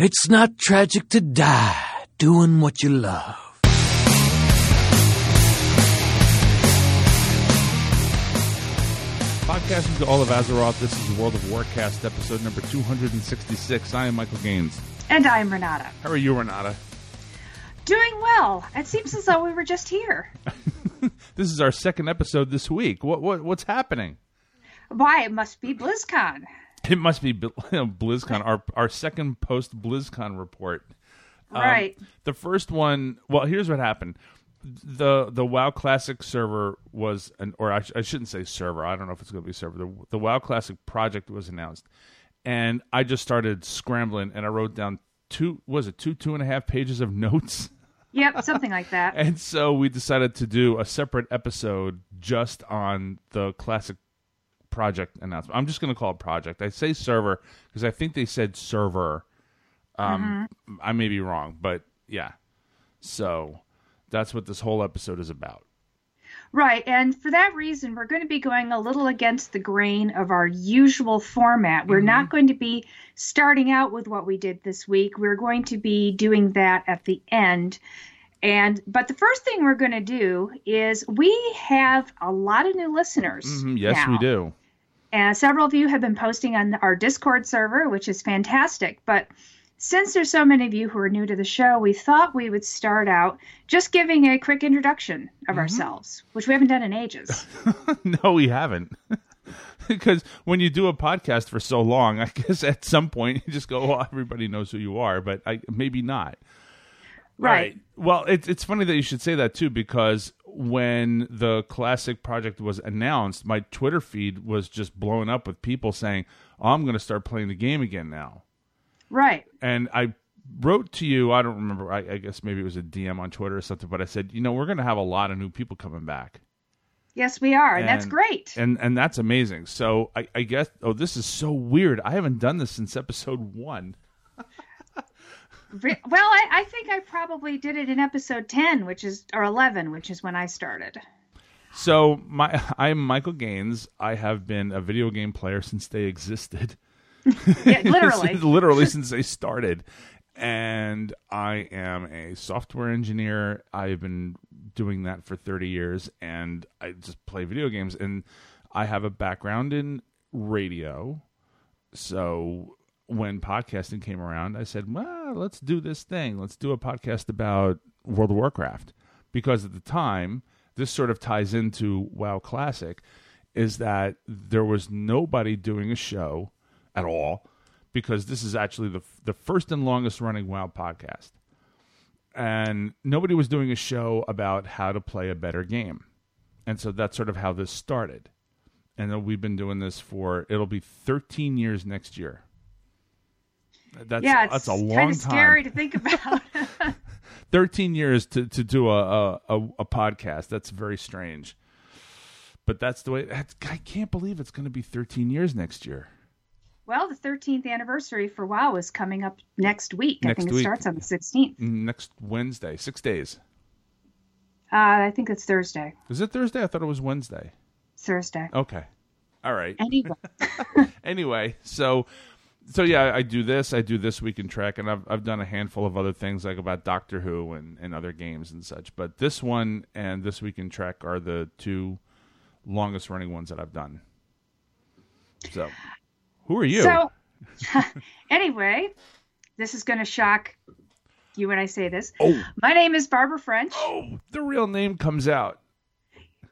It's not tragic to die doing what you love. Podcasting to all of Azeroth, this is the World of Warcast episode number 266. I am Michael Gaines. And I'm Renata. How are you, Renata? Doing well. It seems as though we were just here. this is our second episode this week. What, what What's happening? Why, it must be BlizzCon. It must be BlizzCon, our, our second post BlizzCon report. Um, right. The first one, well, here's what happened the the WoW Classic server was an, or I, sh- I shouldn't say server. I don't know if it's going to be server. The, the WoW Classic project was announced, and I just started scrambling, and I wrote down two was it two two and a half pages of notes. Yep, something like that. and so we decided to do a separate episode just on the Classic project announcement. I'm just going to call it project. I say server because I think they said server. Um, mm-hmm. I may be wrong, but yeah. So that's what this whole episode is about. Right. And for that reason, we're going to be going a little against the grain of our usual format. We're mm-hmm. not going to be starting out with what we did this week. We're going to be doing that at the end. And but the first thing we're going to do is we have a lot of new listeners. Mm-hmm. Yes, now. we do. And several of you have been posting on our Discord server, which is fantastic. But since there's so many of you who are new to the show, we thought we would start out just giving a quick introduction of mm-hmm. ourselves, which we haven't done in ages. no, we haven't. because when you do a podcast for so long, I guess at some point you just go, "Well, everybody knows who you are," but I, maybe not. Right. right. Well, it's it's funny that you should say that too, because when the classic project was announced, my Twitter feed was just blowing up with people saying, oh, "I'm going to start playing the game again now." Right. And I wrote to you. I don't remember. I, I, guess maybe it was a DM on Twitter or something. But I said, you know, we're going to have a lot of new people coming back. Yes, we are, and, and that's great. And and that's amazing. So I, I guess. Oh, this is so weird. I haven't done this since episode one. Well, I, I think I probably did it in episode ten, which is or eleven, which is when I started. So my I'm Michael Gaines. I have been a video game player since they existed yeah, literally. literally since they started. And I am a software engineer. I've been doing that for 30 years and I just play video games and I have a background in radio. So when podcasting came around, I said, "Well, let's do this thing. Let's do a podcast about World of Warcraft." Because at the time, this sort of ties into WoW Classic is that there was nobody doing a show at all because this is actually the the first and longest running WoW podcast. And nobody was doing a show about how to play a better game. And so that's sort of how this started. And we've been doing this for it'll be 13 years next year. That's yeah, that's a long kind of time. scary to think about. 13 years to, to do a, a, a podcast. That's very strange. But that's the way. I can't believe it's going to be 13 years next year. Well, the 13th anniversary for WoW is coming up next week. Next I think week. it starts on the 16th. Mm, next Wednesday, six days. Uh, I think it's Thursday. Is it Thursday? I thought it was Wednesday. Thursday. Okay. All right. Anyway. anyway, so so yeah, I do this. I do this week in Trek, and I've I've done a handful of other things like about Doctor Who and, and other games and such. But this one and this week in Trek are the two longest running ones that I've done. So who are you? So, anyway, this is going to shock you when I say this. Oh. My name is Barbara French. Oh, the real name comes out.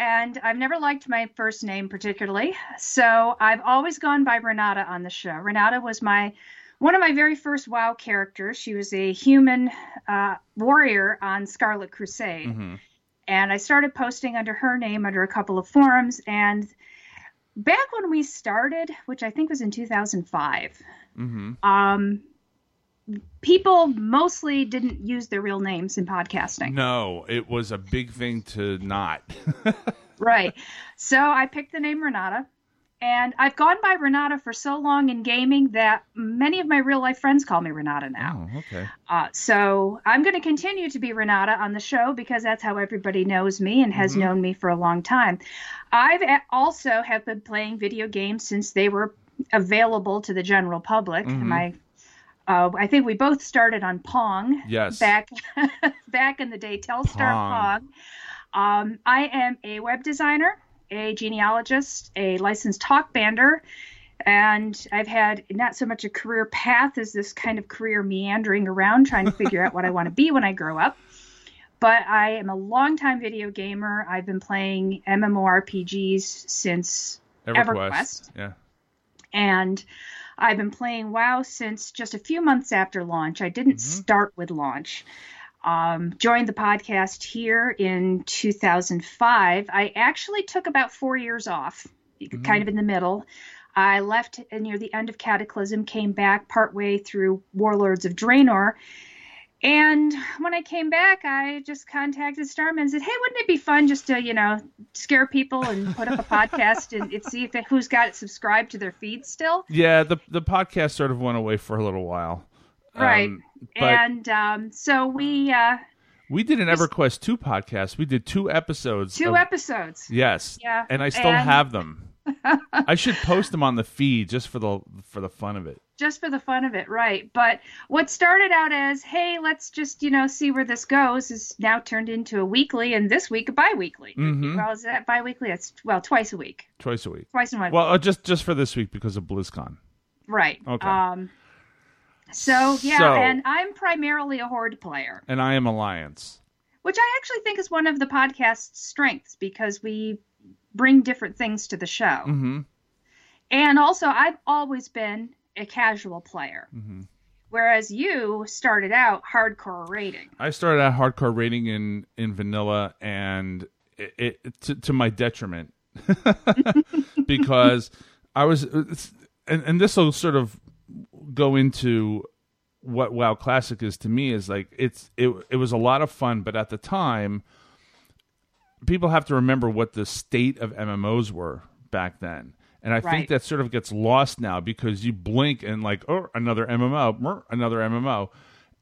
And I've never liked my first name particularly. So I've always gone by Renata on the show. Renata was my one of my very first WoW characters. She was a human uh, warrior on Scarlet Crusade. Mm-hmm. And I started posting under her name under a couple of forums. And back when we started, which I think was in 2005, mm-hmm. um, people mostly didn't use their real names in podcasting. No, it was a big thing to not. right. So I picked the name Renata. And I've gone by Renata for so long in gaming that many of my real life friends call me Renata now. Oh, okay. Uh, so I'm going to continue to be Renata on the show because that's how everybody knows me and has mm-hmm. known me for a long time. I've also have been playing video games since they were available to the general public. Mm-hmm. My Uh, I think we both started on Pong. Yes. Back back in the day, Telstar Pong. Pong. Um, I am a web designer, a genealogist, a licensed talk bander, and I've had not so much a career path as this kind of career meandering around trying to figure out what I want to be when I grow up. But I am a longtime video gamer. I've been playing MMORPGs since EverQuest. EverQuest. Yeah. and I've been playing WoW since just a few months after launch. I didn't start with launch. Um, joined the podcast here in 2005. I actually took about four years off, kind of in the middle. I left near the end of Cataclysm, came back partway through Warlords of Draenor. And when I came back, I just contacted Starman and said, "Hey, wouldn't it be fun just to, you know, scare people and put up a podcast and, and see if it, who's got it subscribed to their feed still?" Yeah, the the podcast sort of went away for a little while. Right. Um, and um, so we uh, we did an EverQuest 2 podcast. We did two episodes. two of- episodes. Yes. Yeah, And I still and- have them. I should post them on the feed just for the for the fun of it. Just for the fun of it, right? But what started out as, hey, let's just, you know, see where this goes is now turned into a weekly and this week a bi-weekly. Mhm. Well, is that bi-weekly? It's well, twice a week. Twice a week. Twice in one Well, uh, just just for this week because of BlizzCon. Right. Okay. Um so yeah, So- and I'm primarily a horde player, And I am Alliance. which I actually think is one of the podcast's strengths because we bring different things to the show. Mhm. And also I've always been a casual player. Mhm. Whereas you started out hardcore raiding. I started out hardcore raiding in in vanilla, and it, it to, to my detriment because I was, and and this will sort of go into what WoW Classic is to me is like it's it it was a lot of fun, but at the time, people have to remember what the state of MMOs were back then. And I Right. think that sort of gets lost now because you blink and like, oh, another MMO, another MMO.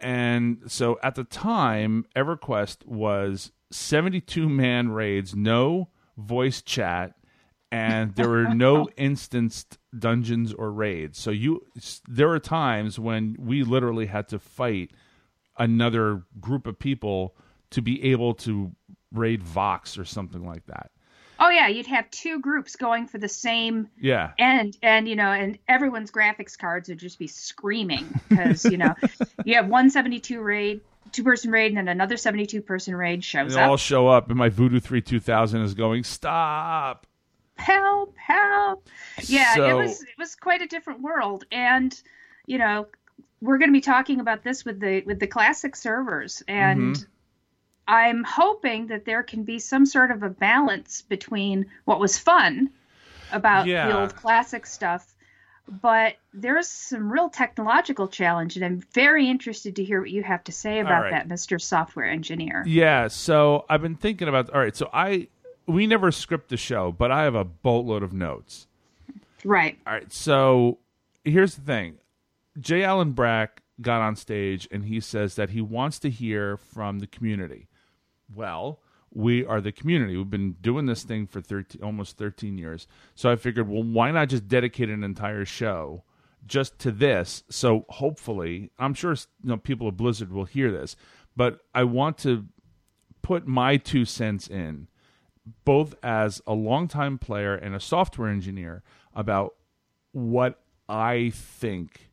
And so at the time, EverQuest was 72 man raids, no voice chat, and there were no instanced dungeons or raids. So you there were times when we literally had to fight another group of people to be able to raid Vox or something like that. Oh yeah, you'd have two groups going for the same Yeah. and and you know, and everyone's graphics cards would just be screaming because you know, you have one seventy-two raid, two-person raid, and then another seventy-two person raid shows They all up. show up, and my Voodoo 3 2000 is going, stop. Help! Help! Yeah, it was it was quite a different world, and you know, we're going to be talking about this with the with the classic servers, and Mm-hmm. I'm hoping that there can be some sort of a balance between what was fun about Yeah. the old classic stuff, but there's some real technological challenge, and I'm very interested to hear what you have to say about right. that, Mr. Software Engineer. Yeah, so I've been thinking about. All right, so I we never script the show, but I have a boatload of notes. Right. All right, so here's the thing: J. Allen Brack got on stage and he says that he wants to hear from the community. Well, we are the community. We've been doing this thing for 13, almost 13 years. So I figured, well, why not just dedicate an entire show just to this? So hopefully, I'm sure you know people of Blizzard will hear this, but I want to put my two cents in both as a longtime player and a software engineer about what I think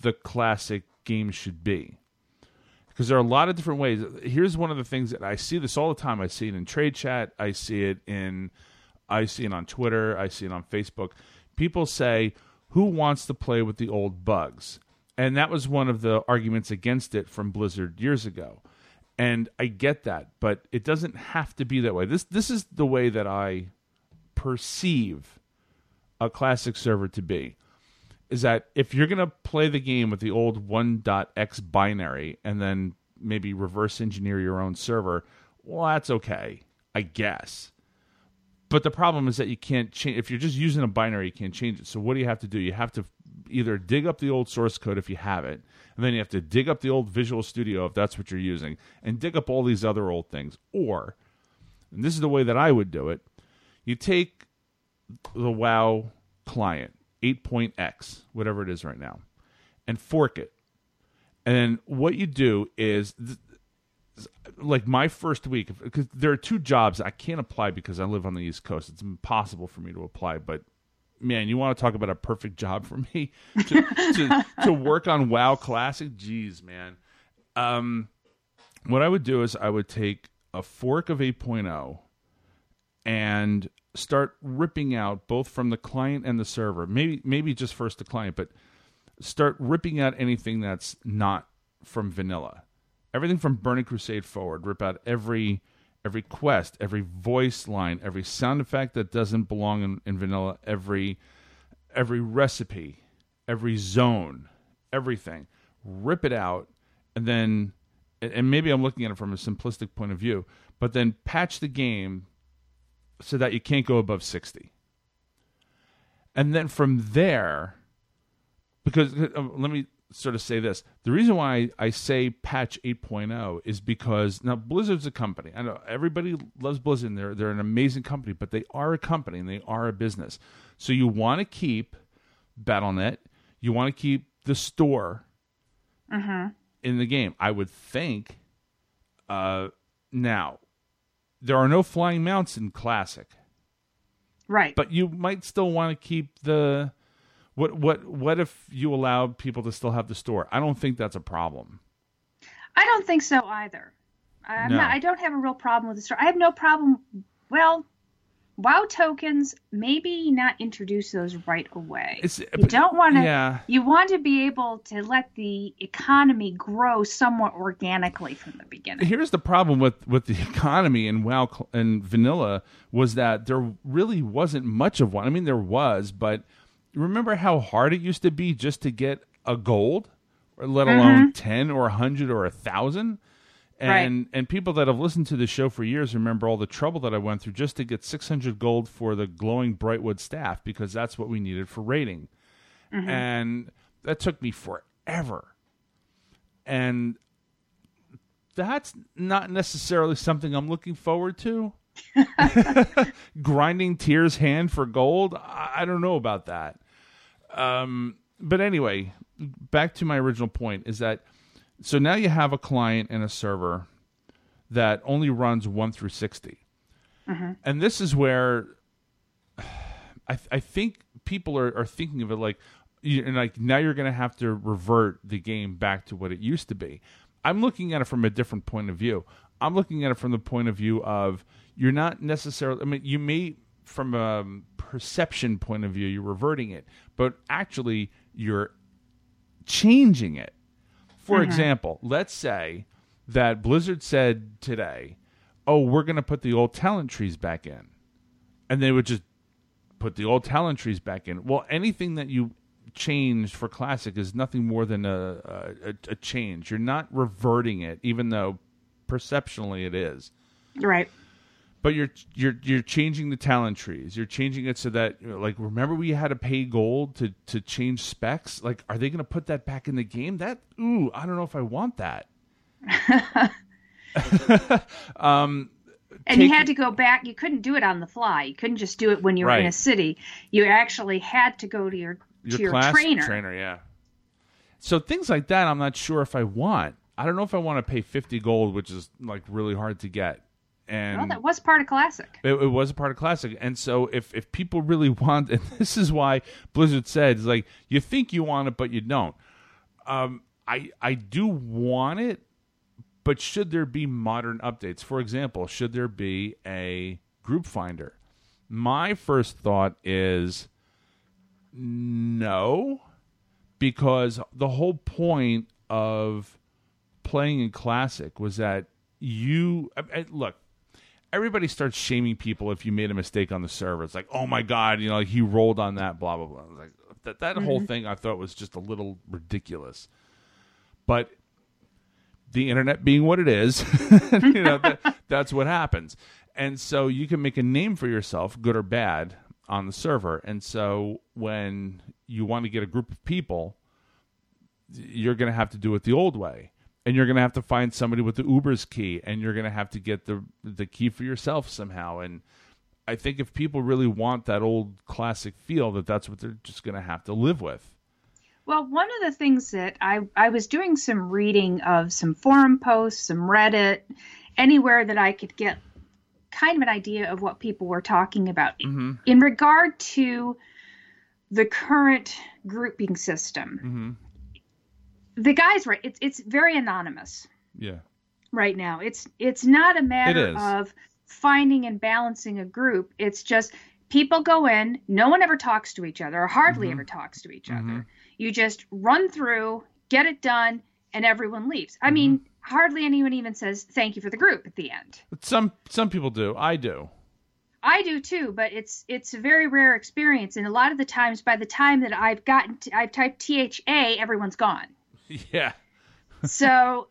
the classic game should be. Because there are a lot of different ways. Here's one of the things that I see this all the time. I see it in trade chat. I see it in, I see it on Twitter. I see it on Facebook. People say, "Who wants to play with the old bugs?" And that was one of the arguments against it from Blizzard years ago. And I get that, but it doesn't have to be that way. This this is the way that I perceive a classic server to be is that if you're going to play the game with the old 1.x binary and then maybe reverse engineer your own server, well, that's okay, I guess. But the problem is that you can't change. If you're just using a binary, you can't change it. So what do you have to do? You have to either dig up the old source code if you have it, and then you have to dig up the old Visual Studio if that's what you're using, and dig up all these other old things. Or, and this is the way that I would do it, you take the WoW client, 8.x, whatever it is right now, and fork it. And what you do is, like my first week, because there are two jobs I can't apply because I live on the East Coast. It's impossible for me to apply. But man, you want to talk about a perfect job for me to to, to work on WoW Classic? Jeez, man. Um, what I would do is I would take a fork of 8.0 and start ripping out both from the client and the server. Maybe maybe just first the client, but start ripping out anything that's not from vanilla. Everything from Burning Crusade forward, rip out every every quest, every voice line, every sound effect that doesn't belong in, in vanilla, every every recipe, every zone, everything. Rip it out and then and maybe I'm looking at it from a simplistic point of view, but then patch the game so that you can't go above 60. And then from there, because uh, let me sort of say this the reason why I say patch 8.0 is because now Blizzard's a company. I know everybody loves Blizzard, and they're, they're an amazing company, but they are a company and they are a business. So you want to keep Battle.net, you want to keep the store in the game. I would think. Uh, now, there are no flying mounts in Classic, Right. but you might still want to keep the. What what what if you allow people to still have the store? I don't think that's a problem. I don't think so either. I'm No. not, I don't have a real problem with the store. I have no problem. Well, WoW tokens, maybe not introduce those right away. It's you don't want to. Yeah, You want to be able to let the economy grow somewhat organically from the beginning. here's the problem with with the economy and WoW and vanilla was that there really wasn't much of one. I mean, there was, but remember how hard it used to be just to get a gold, or let alone mm-hmm. ten or a hundred or a thousand. And and people that have listened to the show for years remember all the trouble that I went through just to get 600 gold for the glowing Brightwood staff because that's what we needed for raiding. And that took me forever. And that's not necessarily something I'm looking forward to. Grinding Tyr's Hand for gold, I I don't know about that. Um, but anyway, back to my original point is that so now you have a client and a server that only runs one through 60 mm-hmm. and this is where I, I think people are, are thinking of it like you, and like now you're going to have to revert the game back to what it used to be. I'm looking at it from a different point of view. I'm looking at it from the point of view of you're not necessarily. I mean, you may from a perception point of view you're reverting it, but actually you're changing it. For mm-hmm. example, let's say that Blizzard said today, "Oh, we're going to put the old talent trees back in," and they would just put the old talent trees back in. Well, anything that you changed for classic is nothing more than a, a, a change. You're not reverting it, even though perceptionally it is. Right. But you're you're you're changing the talent trees. You're changing it so that you know, like remember we had to pay gold to to change specs. Like, are they going to put that back in the game? That ooh, I don't know if I want that. um, And Take- you had to go back. You couldn't do it on the fly. You couldn't just do it when you were in a city. You actually had to go to your to your trainer. trainer, yeah. So things like that, I'm not sure if I want. I don't know if I want to pay 50 gold, which is like really hard to get. And Well, that was part of classic. It, it was a part of classic, and so if if people really want, and this is why Blizzard said, it's like you think you want it, but you don't. Um, I I do want it, but should there be modern updates? For example, should there be a group finder? My first thought is no, because the whole point of playing in classic was that you I, I- look everybody starts shaming people if you made a mistake on the server. It's like, oh my god, you know, like he rolled on that, blah blah blah. Like that that whole mm-hmm. thing I thought was just a little ridiculous. But the internet being what it is, you know, that, that's what happens. And so you can make a name for yourself, good or bad, on the server. And so when you want to get a group of people, you're going to have to do it the old way and you're going to have to find somebody with the UBRS key and you're going to have to get the the key for yourself somehow and i think if people really want that old classic feel that that's what they're just going to have to live with Well, one of the things that I, I was doing some reading of some forum posts, some Reddit, anywhere that I could get kind of an idea of what people were talking about Mm-hmm. in regard to the current grouping system. Mm-hmm. The guy's right; it's it's very anonymous Yeah. right now. It's it's not a matter of finding and balancing a group. It's just people go in, no one ever talks to each other, or hardly Mhm. ever talks to each Mhm. other. You just run through, get it done, and everyone leaves. I Mm-hmm. mean, hardly anyone even says thank you for the group at the end. But some some people do. I do. I do too, but it's it's a very rare experience, and a lot of the times, by the time that I've gotten, to, I've typed THA, everyone's gone. Yeah. so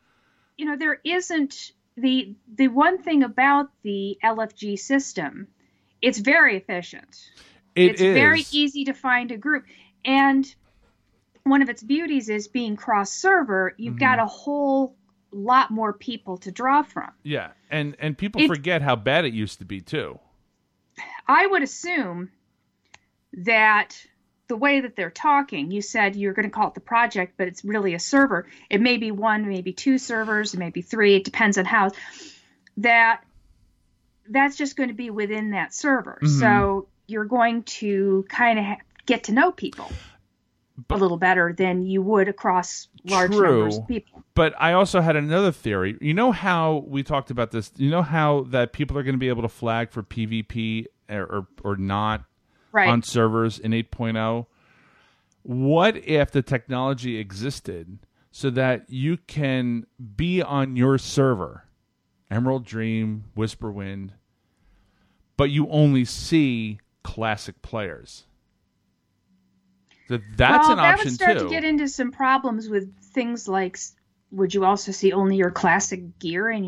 you know there isn't the the one thing about the lfg system it's very efficient It it's is. very easy to find a group and one of its beauties is being cross server you've got Mm-hmm. a whole lot more people to draw from Yeah, and and people It- forget how bad it used to be too. i would assume that the way that they're talking you said you're going to call it the project but it's really a server it may be one maybe two servers it may be three it depends on how that that's just going to be within that server Mm-hmm. so you're going to kind of ha- get to know people a little better than you would across large True. numbers of people But I also had another theory. You know how we talked about this. You know how that people are going to be able to flag for PvP or or, or not right on servers in 8.0. What if the technology existed so that you can be on your server, Emerald Dream, Whisperwind, but you only see classic players? That that's well, an that option would start too. to get into some problems with things like would you also see only your classic gear and